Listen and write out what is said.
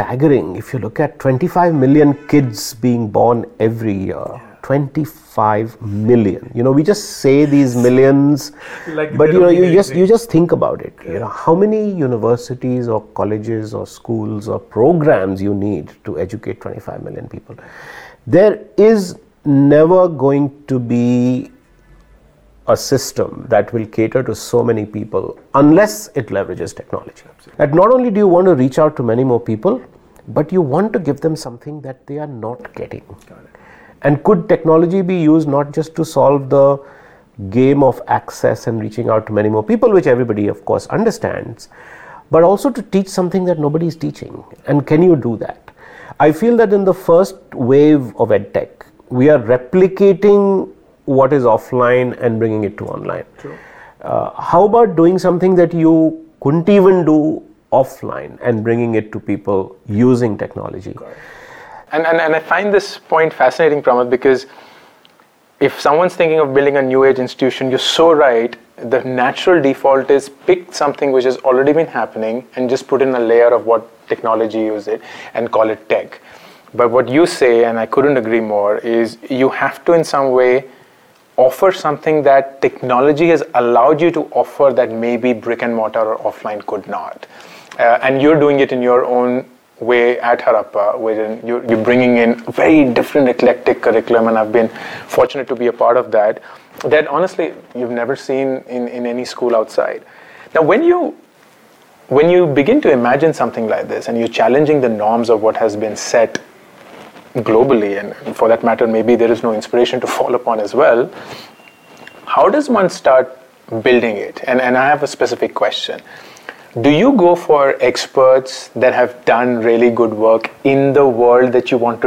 staggering if you look at 25 million kids being born every year. 25 million. You know, we just say these millions, Like but you know, you just you just think about it. You know, how many universities or colleges or schools or programs you need to educate 25 million people? There is never going to be a system that will cater to so many people unless it leverages technology. That not only do you want to reach out to many more people, but you want to give them something that they are not getting. And could technology be used not just to solve the game of access and reaching out to many more people, which everybody, of course, understands, but also to teach something that nobody is teaching? And can you do that? I feel that in the first wave of edtech, we are replicating what is offline and bringing it to online. Uh, how about doing something that you couldn't even do offline and bringing it to people using technology? And, and, and I find this point fascinating, Pramod, because if someone's thinking of building a new age institution, you're so right. The natural default is pick something which has already been happening and just put in a layer of what technology use it and call it tech. But what you say, and I couldn't agree more, is you have to in some way offer something that technology has allowed you to offer that maybe brick and mortar or offline could not. Uh, and you're doing it in your own way at Harappa, wherein you're, you're bringing in very different eclectic curriculum, and I've been fortunate to be a part of that. That honestly, you've never seen in, in any school outside. Now, when you when you begin to imagine something like this, and you're challenging the norms of what has been set globally, and for that matter, maybe there is no inspiration to fall upon as well. How does one start building it? And, and I have a specific question. Do you go for experts that have done really good work in the world that you want to